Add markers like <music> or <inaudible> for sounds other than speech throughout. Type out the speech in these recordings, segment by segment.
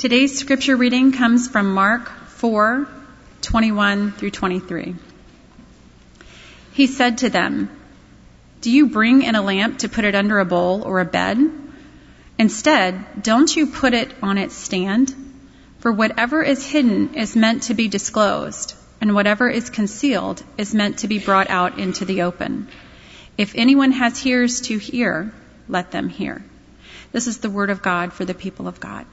Today's scripture reading comes from Mark 4 21 through 23. He said to them, Do you bring in a lamp to put it under a bowl or a bed? Instead, don't you put it on its stand? For whatever is hidden is meant to be disclosed, and whatever is concealed is meant to be brought out into the open. If anyone has ears to hear, let them hear. This is the word of God for the people of God.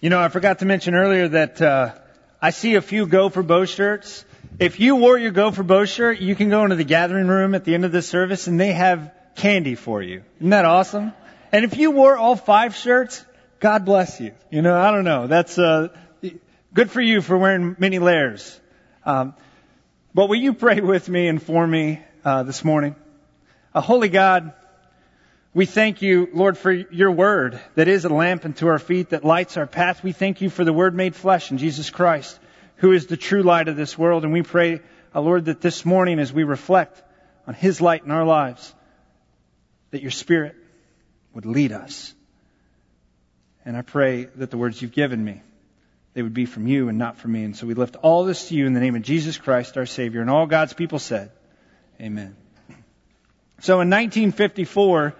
You know, I forgot to mention earlier that uh, I see a few Go for Bo shirts. If you wore your Go for Bo shirt, you can go into the gathering room at the end of the service and they have candy for you. Isn't that awesome? And if you wore all five shirts, God bless you. You know, I don't know. That's uh, good for you for wearing many layers. Um, but will you pray with me and for me uh, this morning? A holy God, we thank you, Lord, for your word that is a lamp unto our feet, that lights our path. We thank you for the word made flesh in Jesus Christ, who is the true light of this world. And we pray, uh, Lord, that this morning as we reflect on his light in our lives, that your spirit would lead us. And I pray that the words you've given me, they would be from you and not from me. And so we lift all this to you in the name of Jesus Christ, our Savior. And all God's people said, Amen. So in 1954,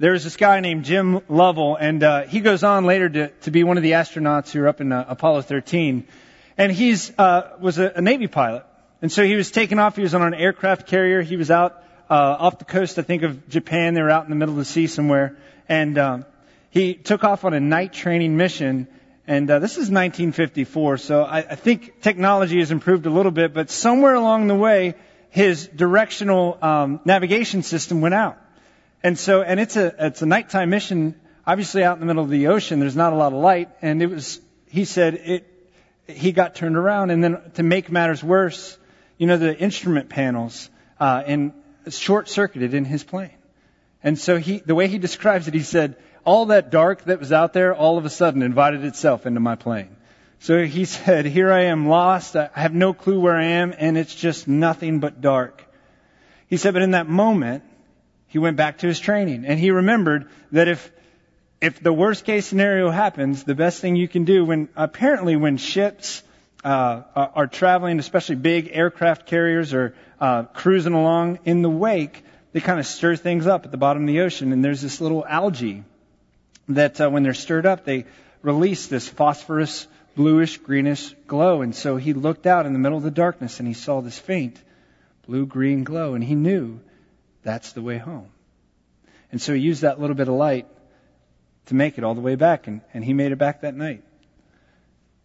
there was this guy named Jim Lovell, and uh, he goes on later to, to be one of the astronauts who are up in uh, Apollo 13. And he's uh, was a, a Navy pilot, and so he was taken off. He was on an aircraft carrier. He was out uh, off the coast, I think, of Japan. They were out in the middle of the sea somewhere, and um, he took off on a night training mission. And uh, this is 1954, so I, I think technology has improved a little bit, but somewhere along the way, his directional um, navigation system went out. And so, and it's a, it's a nighttime mission, obviously out in the middle of the ocean. There's not a lot of light. And it was, he said it, he got turned around. And then to make matters worse, you know, the instrument panels, uh, and short circuited in his plane. And so he, the way he describes it, he said, all that dark that was out there all of a sudden invited itself into my plane. So he said, here I am lost. I have no clue where I am and it's just nothing but dark. He said, but in that moment, he went back to his training. And he remembered that if if the worst case scenario happens, the best thing you can do when apparently when ships uh, are traveling, especially big aircraft carriers or uh, cruising along in the wake, they kind of stir things up at the bottom of the ocean, and there's this little algae that uh, when they're stirred up, they release this phosphorus, bluish, greenish glow. And so he looked out in the middle of the darkness and he saw this faint blue green glow, and he knew that's the way home. And so he used that little bit of light to make it all the way back, and, and he made it back that night.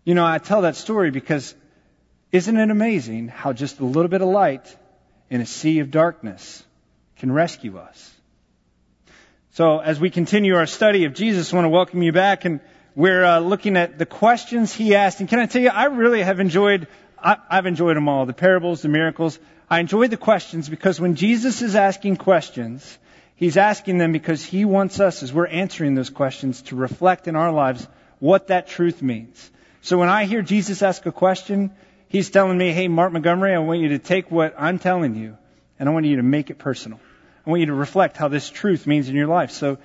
You know, I tell that story because isn't it amazing how just a little bit of light in a sea of darkness can rescue us? So as we continue our study of Jesus, I want to welcome you back, and we're uh, looking at the questions he asked. And can I tell you, I really have enjoyed, I, I've enjoyed them all, the parables, the miracles. I enjoy the questions because when Jesus is asking questions, he's asking them because he wants us, as we're answering those questions, to reflect in our lives what that truth means. So when I hear Jesus ask a question, he's telling me, hey, Mark Montgomery, I want you to take what I'm telling you and I want you to make it personal. I want you to reflect how this truth means in your life. So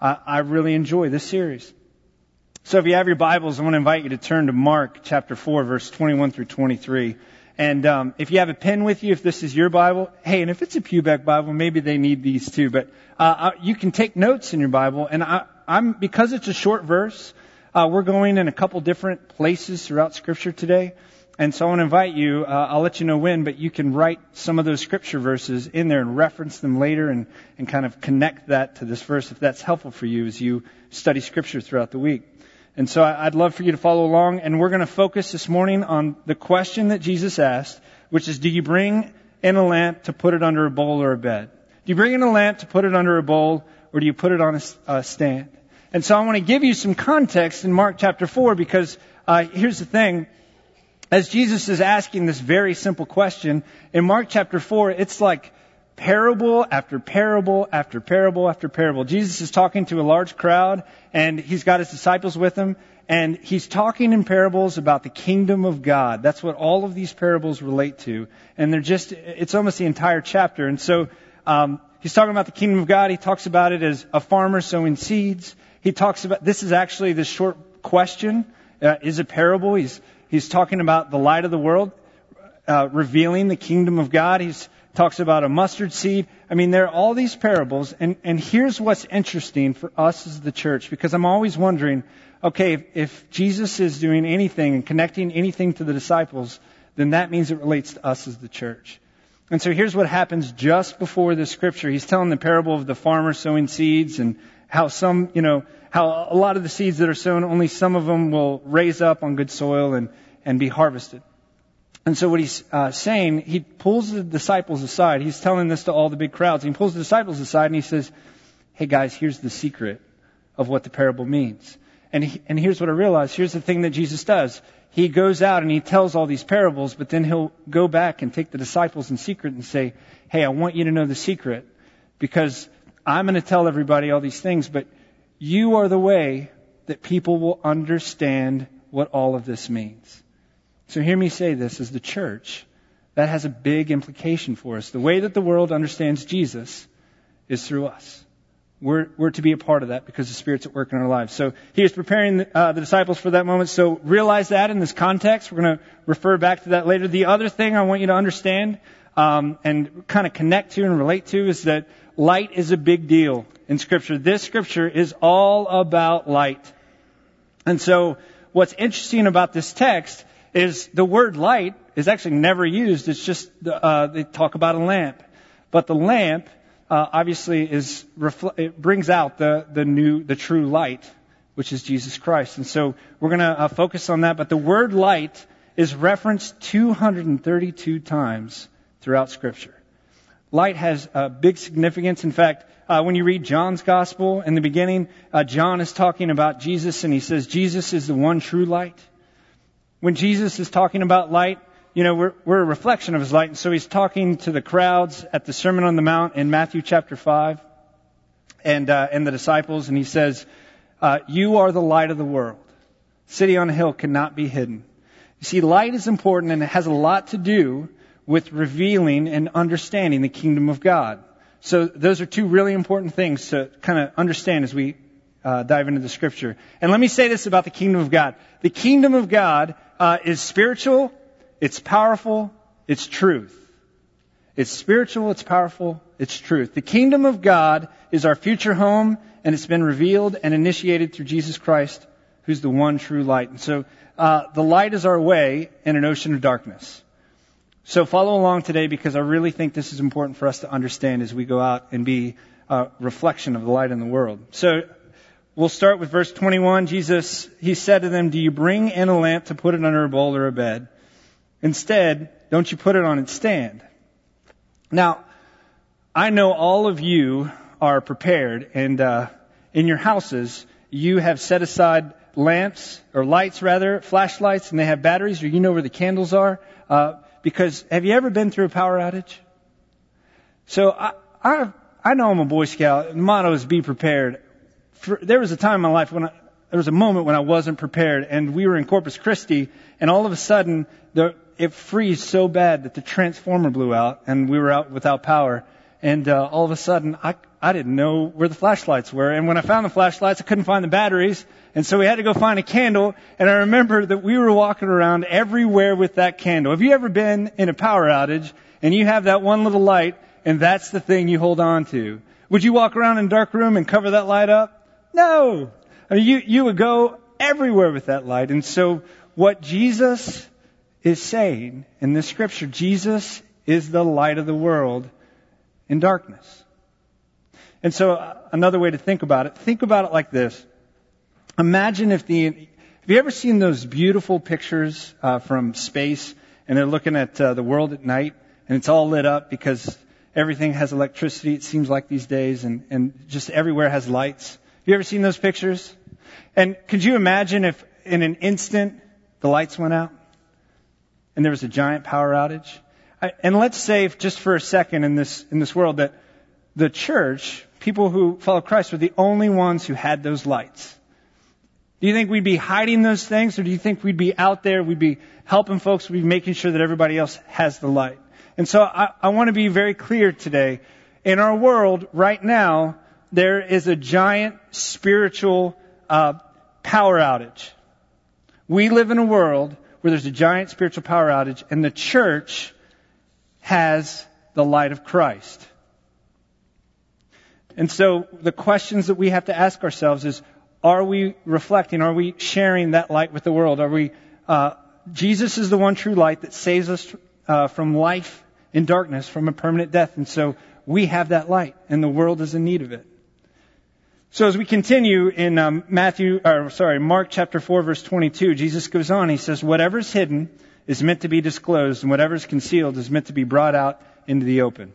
I, I really enjoy this series. So if you have your Bibles, I want to invite you to turn to Mark chapter 4, verse 21 through 23. And um, if you have a pen with you, if this is your Bible, hey, and if it's a Pewback Bible, maybe they need these too. But uh, uh, you can take notes in your Bible, and I, I'm because it's a short verse. Uh, we're going in a couple different places throughout Scripture today, and so I want to invite you. Uh, I'll let you know when, but you can write some of those Scripture verses in there and reference them later, and and kind of connect that to this verse if that's helpful for you as you study Scripture throughout the week. And so I'd love for you to follow along. And we're going to focus this morning on the question that Jesus asked, which is, do you bring in a lamp to put it under a bowl or a bed? Do you bring in a lamp to put it under a bowl or do you put it on a, a stand? And so I want to give you some context in Mark chapter 4 because uh, here's the thing. As Jesus is asking this very simple question, in Mark chapter 4, it's like parable after parable after parable after parable. Jesus is talking to a large crowd and he's got his disciples with him and he's talking in parables about the kingdom of God. That's what all of these parables relate to. And they're just, it's almost the entire chapter. And so, um, he's talking about the kingdom of God. He talks about it as a farmer sowing seeds. He talks about, this is actually the short question, uh, is a parable. He's, he's talking about the light of the world, uh, revealing the kingdom of God. He's talks about a mustard seed. I mean, there are all these parables, and, and here's what's interesting for us as the church, because I'm always wondering, okay, if, if Jesus is doing anything and connecting anything to the disciples, then that means it relates to us as the church. And so here's what happens just before the scripture. He's telling the parable of the farmer sowing seeds and how some, you know, how a lot of the seeds that are sown, only some of them will raise up on good soil and, and be harvested. And so what he's uh, saying, he pulls the disciples aside. He's telling this to all the big crowds. He pulls the disciples aside and he says, hey guys, here's the secret of what the parable means. And, he, and here's what I realized. Here's the thing that Jesus does he goes out and he tells all these parables, but then he'll go back and take the disciples in secret and say, Hey, I want you to know the secret because I'm going to tell everybody all these things, but you are the way that people will understand what all of this means. So hear me say this as the church. That has a big implication for us. The way that the world understands Jesus is through us. We're, we're to be a part of that because the Spirit's at work in our lives. So he is preparing uh, the disciples for that moment. So realize that in this context. We're going to refer back to that later. The other thing I want you to understand um, and kind of connect to and relate to is that light is a big deal in Scripture. This Scripture is all about light. And so what's interesting about this text is the word light is actually never used. It's just uh, they talk about a lamp. But the lamp uh, obviously is refl- it brings out the the new the true light, which is Jesus Christ. And so we're going to uh, focus on that. But the word light is referenced 232 times throughout Scripture. Light has a big significance. In fact, uh, when you read John's Gospel in the beginning, uh, John is talking about Jesus, and he says Jesus is the one true light. When Jesus is talking about light, you know, we're, we're a reflection of his light. And so he's talking to the crowds at the Sermon on the Mount in Matthew chapter 5 and, uh, and the disciples. And he says, uh, You are the light of the world. City on a hill cannot be hidden. You see, light is important and it has a lot to do with revealing and understanding the kingdom of God. So those are two really important things to kind of understand as we uh, dive into the scripture. And let me say this about the kingdom of God. The kingdom of God uh, is spiritual it's powerful. It's truth. It's spiritual. It's powerful. It's truth. The kingdom of God is our future home, and it's been revealed and initiated through Jesus Christ, who's the one true light. And so, uh, the light is our way in an ocean of darkness. So follow along today because I really think this is important for us to understand as we go out and be a reflection of the light in the world. So we'll start with verse 21. Jesus, he said to them, Do you bring in a lamp to put it under a bowl or a bed? Instead, don't you put it on its stand. Now, I know all of you are prepared, and uh, in your houses, you have set aside lamps, or lights rather, flashlights, and they have batteries, or you know where the candles are. Uh, because have you ever been through a power outage? So I, I, I know I'm a Boy Scout. The motto is be prepared. For, there was a time in my life when I, there was a moment when I wasn't prepared, and we were in Corpus Christi, and all of a sudden, the, it freezed so bad that the transformer blew out, and we were out without power. And uh, all of a sudden, I, I didn't know where the flashlights were. And when I found the flashlights, I couldn't find the batteries. And so we had to go find a candle. And I remember that we were walking around everywhere with that candle. Have you ever been in a power outage and you have that one little light and that's the thing you hold on to? Would you walk around in a dark room and cover that light up? No. I mean, you, you would go everywhere with that light. And so what Jesus is saying in this scripture, Jesus is the light of the world in darkness. And so uh, another way to think about it, think about it like this. Imagine if the, have you ever seen those beautiful pictures uh, from space and they're looking at uh, the world at night and it's all lit up because everything has electricity, it seems like these days, and, and just everywhere has lights. You ever seen those pictures? And could you imagine if in an instant the lights went out and there was a giant power outage? And let's say just for a second in this, in this world that the church, people who follow Christ, were the only ones who had those lights. Do you think we'd be hiding those things or do you think we'd be out there, we'd be helping folks, we'd be making sure that everybody else has the light? And so I, I want to be very clear today. In our world right now, there is a giant spiritual uh, power outage. We live in a world where there's a giant spiritual power outage, and the church has the light of Christ. And so the questions that we have to ask ourselves is, are we reflecting? Are we sharing that light with the world? Are we, uh, Jesus is the one true light that saves us uh, from life in darkness, from a permanent death. And so we have that light, and the world is in need of it. So as we continue in um, Matthew, or sorry, Mark chapter 4 verse 22, Jesus goes on, he says, whatever's hidden is meant to be disclosed, and whatever's concealed is meant to be brought out into the open.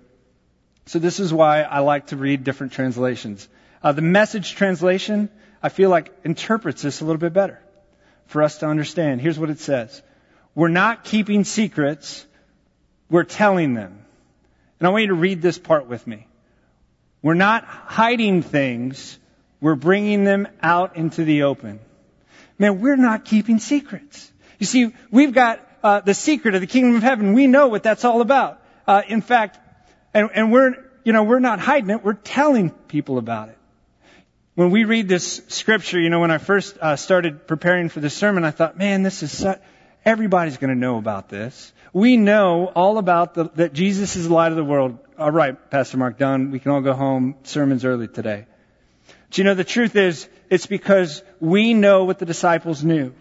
So this is why I like to read different translations. Uh, the message translation, I feel like interprets this a little bit better for us to understand. Here's what it says. We're not keeping secrets, we're telling them. And I want you to read this part with me. We're not hiding things, we're bringing them out into the open. Man, we're not keeping secrets. You see, we've got uh, the secret of the kingdom of heaven. We know what that's all about. Uh, in fact, and, and we're, you know, we're not hiding it. We're telling people about it. When we read this scripture, you know, when I first uh, started preparing for this sermon, I thought, man, this is such, everybody's going to know about this. We know all about the, that Jesus is the light of the world. All right, Pastor Mark, done. We can all go home. Sermon's early today. But you know, the truth is, it's because we know what the disciples knew.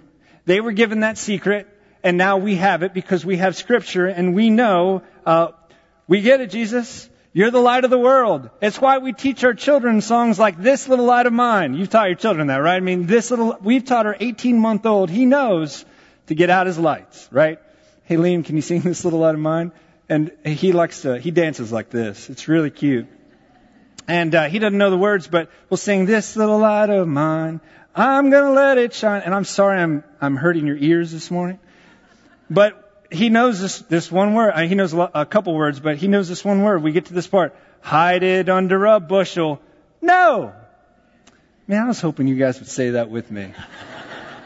They were given that secret, and now we have it because we have Scripture, and we know, uh, we get it, Jesus. You're the light of the world. It's why we teach our children songs like This Little Light of Mine. You've taught your children that, right? I mean, this little, we've taught our 18 month old, he knows to get out his lights, right? Hey Liam, can you sing this little light of mine? And he likes to, he dances like this. It's really cute. And uh, he doesn't know the words, but we'll sing this little light of mine. I'm gonna let it shine. And I'm sorry, I'm I'm hurting your ears this morning, but he knows this this one word. Uh, he knows a, a couple words, but he knows this one word. We get to this part. Hide it under a bushel. No. Man, I was hoping you guys would say that with me.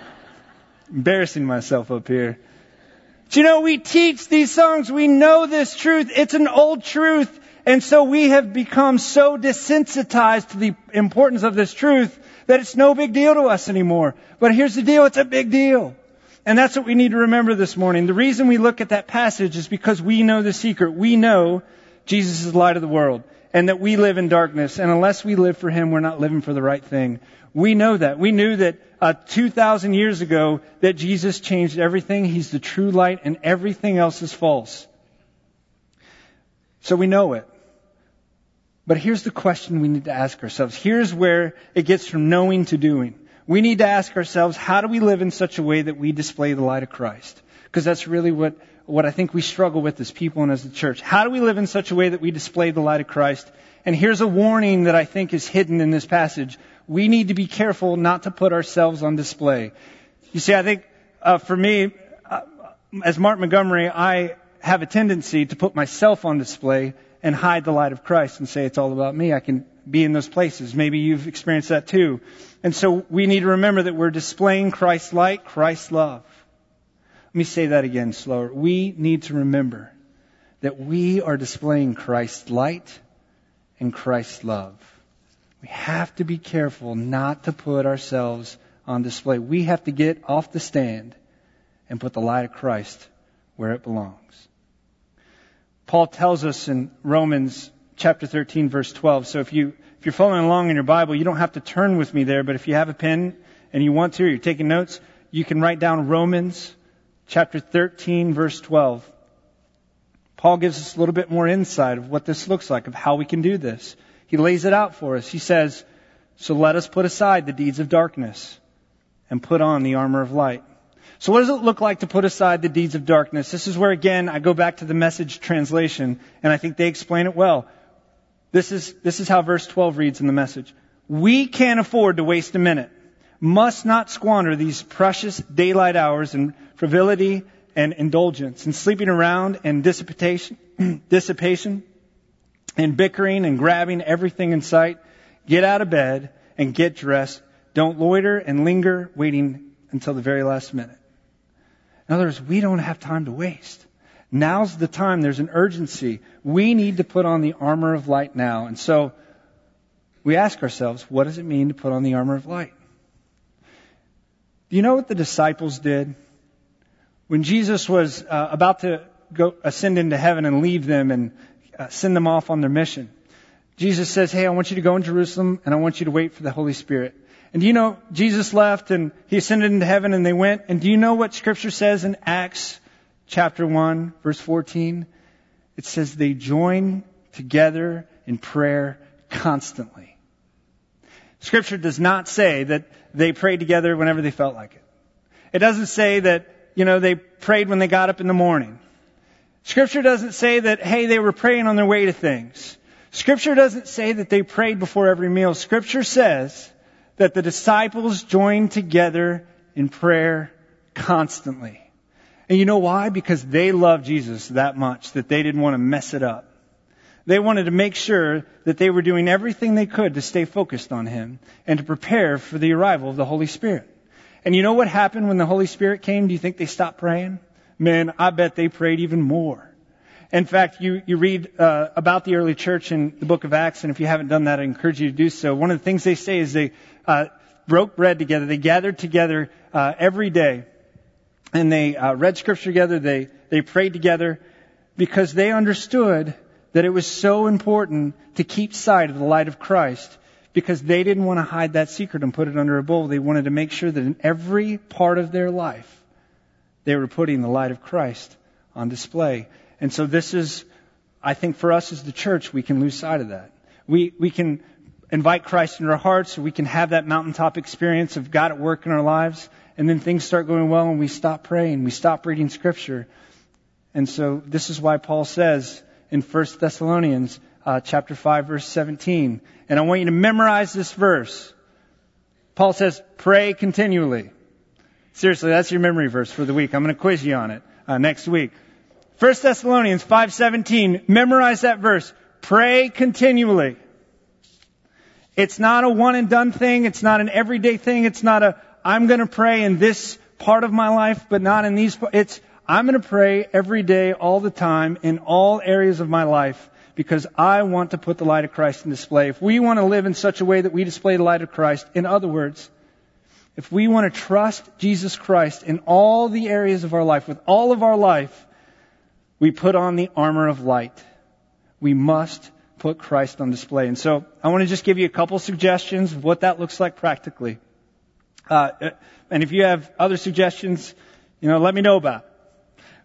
<laughs> Embarrassing myself up here. But you know, we teach these songs. We know this truth. It's an old truth. And so we have become so desensitized to the importance of this truth that it's no big deal to us anymore. But here's the deal. It's a big deal. And that's what we need to remember this morning. The reason we look at that passage is because we know the secret. We know Jesus is the light of the world and that we live in darkness. And unless we live for Him, we're not living for the right thing. We know that. We knew that uh, 2,000 years ago that Jesus changed everything. He's the true light and everything else is false. So we know it. But here's the question we need to ask ourselves. Here's where it gets from knowing to doing. We need to ask ourselves, how do we live in such a way that we display the light of Christ? Because that's really what, what I think we struggle with as people and as the church. How do we live in such a way that we display the light of Christ? And here's a warning that I think is hidden in this passage. We need to be careful not to put ourselves on display. You see, I think uh, for me, uh, as Mark Montgomery, I have a tendency to put myself on display and hide the light of Christ and say it's all about me. I can be in those places. Maybe you've experienced that too. And so we need to remember that we're displaying Christ's light, Christ's love. Let me say that again slower. We need to remember that we are displaying Christ's light and Christ's love. We have to be careful not to put ourselves on display. We have to get off the stand and put the light of Christ where it belongs. Paul tells us in Romans chapter 13 verse 12. So if you if you're following along in your Bible, you don't have to turn with me there, but if you have a pen and you want to, or you're taking notes, you can write down Romans chapter 13 verse 12. Paul gives us a little bit more insight of what this looks like, of how we can do this. He lays it out for us. He says, so let us put aside the deeds of darkness and put on the armor of light. So what does it look like to put aside the deeds of darkness? This is where again I go back to the message translation and I think they explain it well. This is, this is how verse 12 reads in the message. We can't afford to waste a minute. Must not squander these precious daylight hours in frivolity and indulgence and sleeping around and dissipation, <clears throat> dissipation and bickering and grabbing everything in sight. Get out of bed and get dressed. Don't loiter and linger waiting until the very last minute. In other words, we don't have time to waste. Now's the time. There's an urgency. We need to put on the armor of light now. And so we ask ourselves, what does it mean to put on the armor of light? Do you know what the disciples did? When Jesus was uh, about to go ascend into heaven and leave them and uh, send them off on their mission, Jesus says, Hey, I want you to go in Jerusalem and I want you to wait for the Holy Spirit. And do you know, Jesus left and he ascended into heaven and they went. And do you know what scripture says in Acts chapter 1 verse 14? It says they join together in prayer constantly. Scripture does not say that they prayed together whenever they felt like it. It doesn't say that, you know, they prayed when they got up in the morning. Scripture doesn't say that, hey, they were praying on their way to things. Scripture doesn't say that they prayed before every meal. Scripture says that the disciples joined together in prayer constantly. And you know why? Because they loved Jesus that much that they didn't want to mess it up. They wanted to make sure that they were doing everything they could to stay focused on Him and to prepare for the arrival of the Holy Spirit. And you know what happened when the Holy Spirit came? Do you think they stopped praying? Man, I bet they prayed even more. In fact, you, you read uh, about the early church in the book of Acts, and if you haven't done that, I encourage you to do so. One of the things they say is they uh, broke bread together. They gathered together uh, every day, and they uh, read scripture together. They they prayed together because they understood that it was so important to keep sight of the light of Christ because they didn't want to hide that secret and put it under a bowl. They wanted to make sure that in every part of their life, they were putting the light of Christ on display. And so this is, I think for us as the church, we can lose sight of that. We, we can invite Christ into our hearts, or we can have that mountaintop experience of God at work in our lives, and then things start going well and we stop praying, we stop reading scripture. And so this is why Paul says, in 1 Thessalonians uh, chapter 5 verse 17. And I want you to memorize this verse. Paul says, pray continually. Seriously, that's your memory verse for the week. I'm going to quiz you on it uh, next week. 1 Thessalonians 5:17. Memorize that verse. Pray continually. It's not a one and done thing. It's not an everyday thing. It's not a I'm going to pray in this part of my life, but not in these. It's I'm going to pray every day, all the time, in all areas of my life, because I want to put the light of Christ in display. If we want to live in such a way that we display the light of Christ, in other words, if we want to trust Jesus Christ in all the areas of our life, with all of our life, we put on the armor of light. We must put Christ on display. And so I want to just give you a couple suggestions of what that looks like practically. Uh, and if you have other suggestions, you know, let me know about.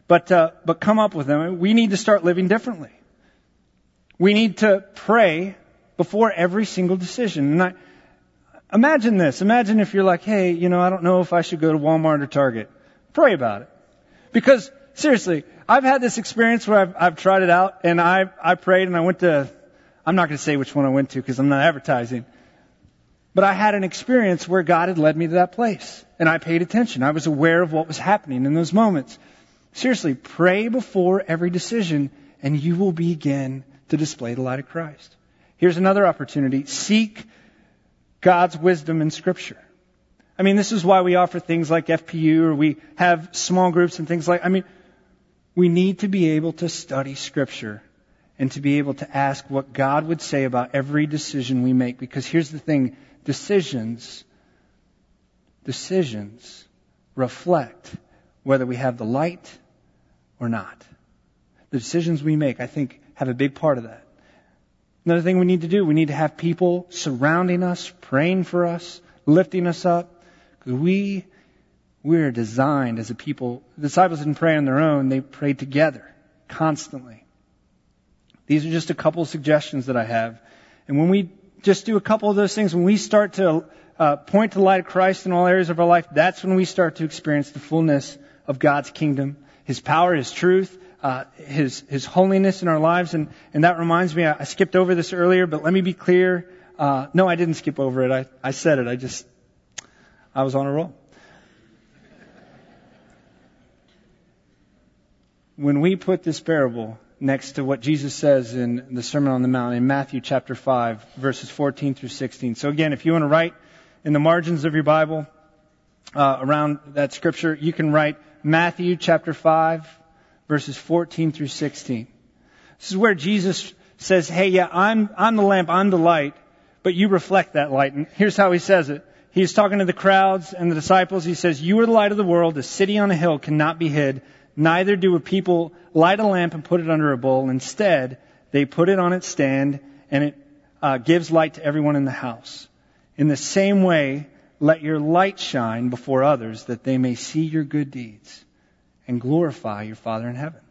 But, uh, but come up with them. We need to start living differently. We need to pray before every single decision. And I, imagine this. Imagine if you're like, hey, you know, I don't know if I should go to Walmart or Target. Pray about it. Because, seriously, I've had this experience where I've, I've tried it out and I, I prayed and I went to, I'm not going to say which one I went to because I'm not advertising. But I had an experience where God had led me to that place. And I paid attention. I was aware of what was happening in those moments. Seriously, pray before every decision and you will begin to display the light of Christ. Here's another opportunity. Seek God's wisdom in scripture. I mean, this is why we offer things like FPU or we have small groups and things like, I mean, we need to be able to study scripture and to be able to ask what God would say about every decision we make. Because here's the thing, decisions, decisions reflect whether we have the light or not. The decisions we make, I think, have a big part of that. Another thing we need to do, we need to have people surrounding us, praying for us, lifting us up. We, we are designed as a people. The disciples didn't pray on their own, they prayed together, constantly. These are just a couple suggestions that I have. And when we just do a couple of those things, when we start to uh, point to the light of Christ in all areas of our life, that's when we start to experience the fullness of God's kingdom his power, His truth, uh, His His holiness in our lives. And and that reminds me, I, I skipped over this earlier, but let me be clear. Uh, no, I didn't skip over it. I I said it. I just I was on a roll. When we put this parable next to what Jesus says in the Sermon on the Mount in Matthew chapter 5, verses 14 through 16. So again, if you want to write in the margins of your Bible uh, around that scripture, you can write Matthew chapter 5, verses 14 through 16. This is where Jesus says, Hey, yeah, I'm, I'm the lamp, I'm the light, but you reflect that light. And here's how he says it. He's talking to the crowds and the disciples. He says, You are the light of the world. A city on a hill cannot be hid. Neither do a people light a lamp and put it under a bowl. Instead, they put it on its stand and it uh, gives light to everyone in the house. In the same way, let your light shine before others that they may see your good deeds and glorify your Father in heaven.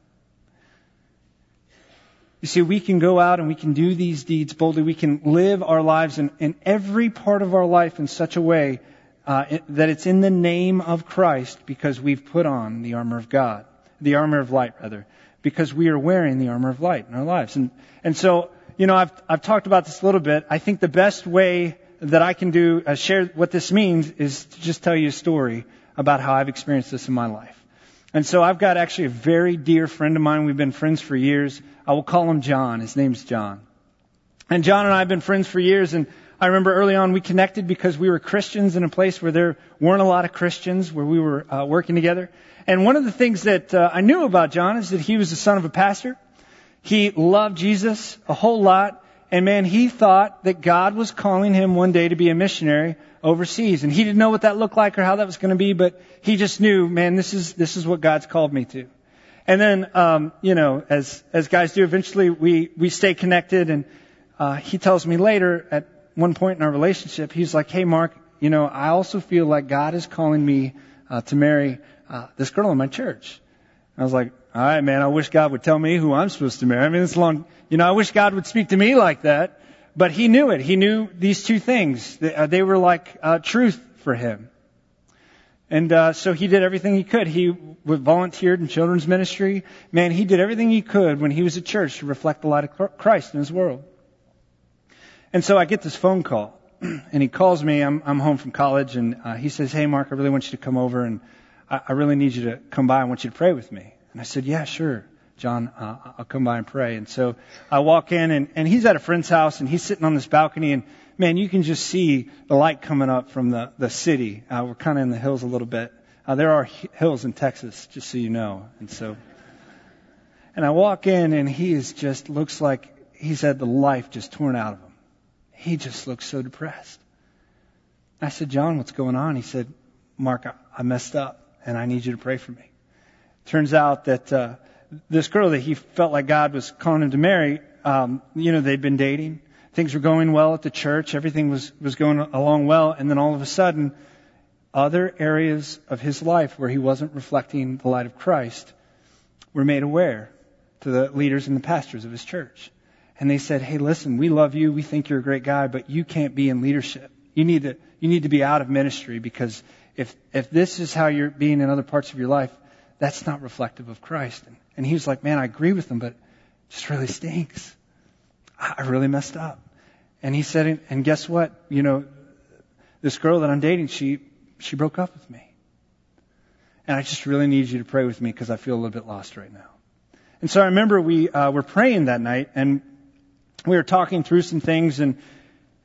You see, we can go out and we can do these deeds boldly. We can live our lives in, in every part of our life in such a way uh, that it's in the name of Christ because we've put on the armor of God, the armor of light, rather, because we are wearing the armor of light in our lives. And, and so, you know, I've, I've talked about this a little bit. I think the best way that I can do, uh, share what this means is to just tell you a story about how I've experienced this in my life. And so I've got actually a very dear friend of mine. We've been friends for years. I will call him John. His name's John. And John and I have been friends for years. And I remember early on we connected because we were Christians in a place where there weren't a lot of Christians, where we were uh, working together. And one of the things that uh, I knew about John is that he was the son of a pastor. He loved Jesus a whole lot. And man, he thought that God was calling him one day to be a missionary overseas. And he didn't know what that looked like or how that was going to be, but he just knew, man, this is, this is what God's called me to. And then, um, you know, as, as guys do, eventually we, we stay connected and, uh, he tells me later at one point in our relationship, he's like, hey Mark, you know, I also feel like God is calling me, uh, to marry, uh, this girl in my church. I was like, all right, man, I wish God would tell me who I'm supposed to marry. I mean, it's long, you know, I wish God would speak to me like that. But he knew it. He knew these two things. They, uh, they were like uh, truth for him. And uh, so he did everything he could. He volunteered in children's ministry. Man, he did everything he could when he was at church to reflect the light of Christ in his world. And so I get this phone call, <clears throat> and he calls me. I'm, I'm home from college, and uh, he says, "Hey, Mark, I really want you to come over, and I, I really need you to come by. I want you to pray with me." And I said, Yeah, sure. John, uh, I'll come by and pray. And so I walk in and, and he's at a friend's house and he's sitting on this balcony and man, you can just see the light coming up from the, the city. Uh, we're kind of in the hills a little bit. Uh, there are hills in Texas, just so you know. And so, and I walk in and he is just looks like he's had the life just torn out of him. He just looked so depressed. I said, John, what's going on? He said, Mark, I, messed up and I need you to pray for me. Turns out that uh, this girl that he felt like God was calling him to marry, um, you know, they'd been dating. Things were going well at the church. Everything was, was going along well. And then all of a sudden, other areas of his life where he wasn't reflecting the light of Christ were made aware to the leaders and the pastors of his church. And they said, Hey, listen, we love you. We think you're a great guy, but you can't be in leadership. You need to, you need to be out of ministry because if, if this is how you're being in other parts of your life, that's not reflective of Christ. And, and he was like, man, I agree with them, but it just really stinks. I really messed up. And he said, and guess what? You know, this girl that I'm dating, she, she broke up with me. And I just really need you to pray with me because I feel a little bit lost right now. And so I remember we uh, were praying that night and we were talking through some things and,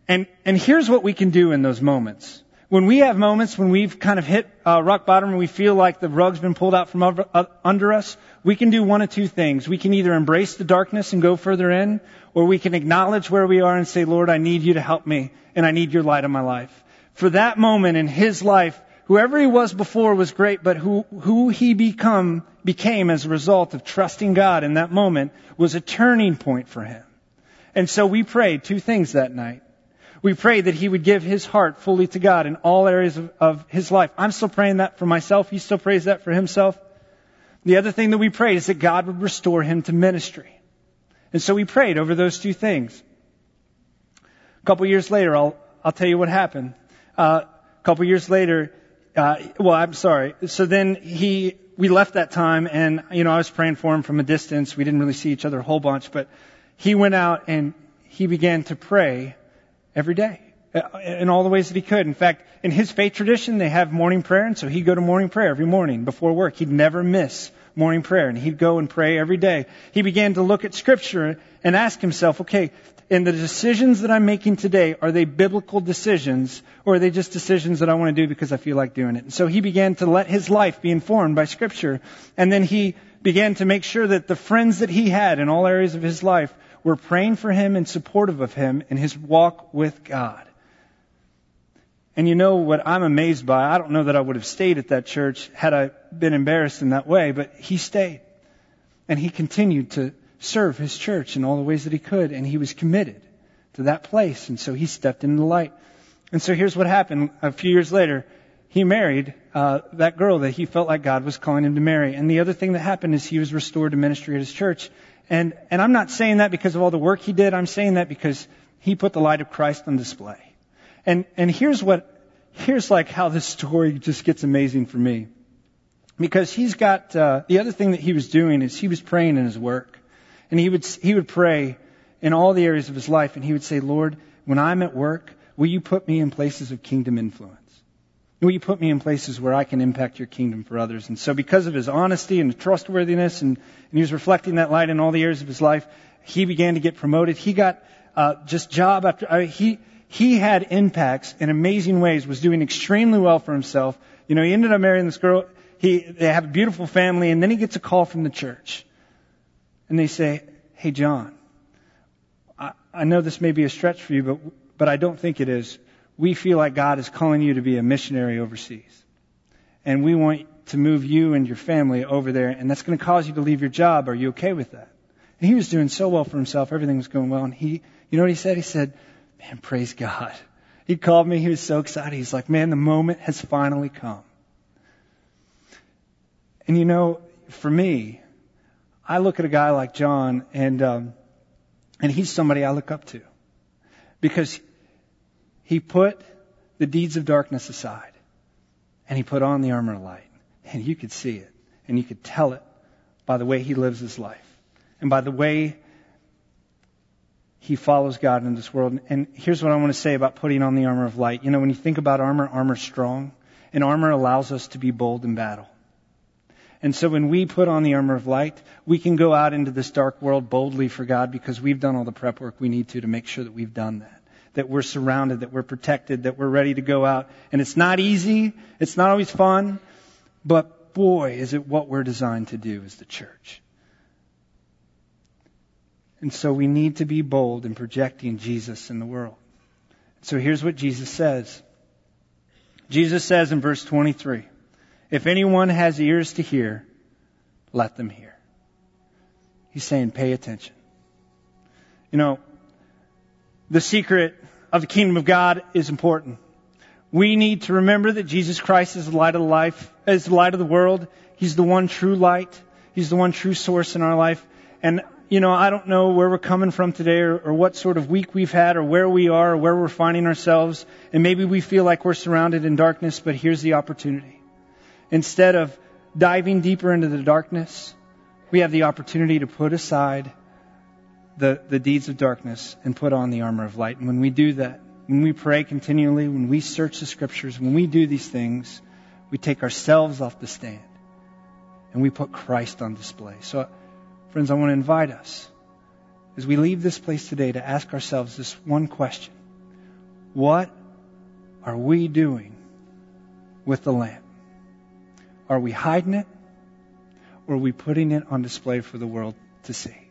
and, and here's what we can do in those moments when we have moments when we've kind of hit uh, rock bottom and we feel like the rug's been pulled out from over, uh, under us, we can do one of two things. We can either embrace the darkness and go further in, or we can acknowledge where we are and say, Lord, I need you to help me, and I need your light in my life. For that moment in his life, whoever he was before was great, but who, who he become, became as a result of trusting God in that moment was a turning point for him. And so we prayed two things that night. We prayed that he would give his heart fully to God in all areas of, of, his life. I'm still praying that for myself. He still prays that for himself. The other thing that we prayed is that God would restore him to ministry. And so we prayed over those two things. A couple years later, I'll, I'll tell you what happened. Uh, a couple years later, uh, well, I'm sorry. So then he, we left that time and, you know, I was praying for him from a distance. We didn't really see each other a whole bunch, but he went out and he began to pray every day uh, in all the ways that he could. In fact, in his faith tradition, they have morning prayer, and so he'd go to morning prayer every morning before work. He'd never miss morning prayer, and he'd go and pray every day. He began to look at Scripture and ask himself, okay, in the decisions that I'm making today, are they biblical decisions, or are they just decisions that I want to do because I feel like doing it? And so he began to let his life be informed by Scripture, and then he began to make sure that the friends that he had in all areas of his life were praying for him and supportive of him in his walk with God. And you know what I'm amazed by? I don't know that I would have stayed at that church had I been embarrassed in that way, but he stayed. And he continued to serve his church in all the ways that he could, and he was committed to that place. And so he stepped into the light. And so here's what happened a few years later. He married uh, that girl that he felt like God was calling him to marry. And the other thing that happened is he was restored to ministry at his church. And, and I'm not saying that because of all the work he did. I'm saying that because he put the light of Christ on display. And, and here's what, here's like how this story just gets amazing for me. Because he's got, uh, the other thing that he was doing is he was praying in his work. And he would, he would pray in all the areas of his life and he would say, Lord, when I'm at work, will you put me in places of kingdom influence? Will you put me in places where I can impact your kingdom for others? And so because of his honesty and trustworthiness and, and he was reflecting that light in all the areas of his life, he began to get promoted. He got uh, just job after uh, he he had impacts in amazing ways. Was doing extremely well for himself. You know, he ended up marrying this girl. He they have a beautiful family, and then he gets a call from the church, and they say, "Hey, John, I, I know this may be a stretch for you, but but I don't think it is we feel like God is calling you to be a missionary overseas. And we want to move you and your family over there, and that's going to cause you to leave your job. Are you okay with that? And he was doing so well for himself. Everything was going well. And he, you know what he said? He said, man, praise God. He called me. He was so excited. He's like, man, the moment has finally come. And you know, for me, I look at a guy like John, and um, and he's somebody I look up to because he put the deeds of darkness aside and he put on the armor of light. And you could see it and you could tell it by the way he lives his life and by the way he follows God in this world. And here's what I want to say about putting on the armor of light. You know, when you think about armor, armor's strong, and armor allows us to be bold in battle. And so when we put on the armor of light, we can go out into this dark world boldly for God because we've done all the prep work we need to to make sure that we've done that that we're surrounded, that we're protected, that we're ready to go out. And it's not easy. It's not always fun. But boy, is it what we're designed to do as the church. And so we need to be bold in projecting Jesus in the world. So here's what Jesus says. Jesus says in verse 23, if anyone has ears to hear, let them hear. He's saying, pay attention. You know, the secret of the kingdom of God is important. We need to remember that Jesus Christ is the light of the life, is the light of the world. He's the one true light. He's the one true source in our life. And, you know, I don't know where we're coming from today or, or what sort of week we've had or where we are or where we're finding ourselves. And maybe we feel like we're surrounded in darkness, but here's the opportunity. Instead of diving deeper into the darkness, we have the opportunity to put aside the, the deeds of darkness and put on the armor of light. And when we do that, when we pray continually, when we search the scriptures, when we do these things, we take ourselves off the stand and we put Christ on display. So, friends, I want to invite us as we leave this place today to ask ourselves this one question What are we doing with the lamp? Are we hiding it or are we putting it on display for the world to see?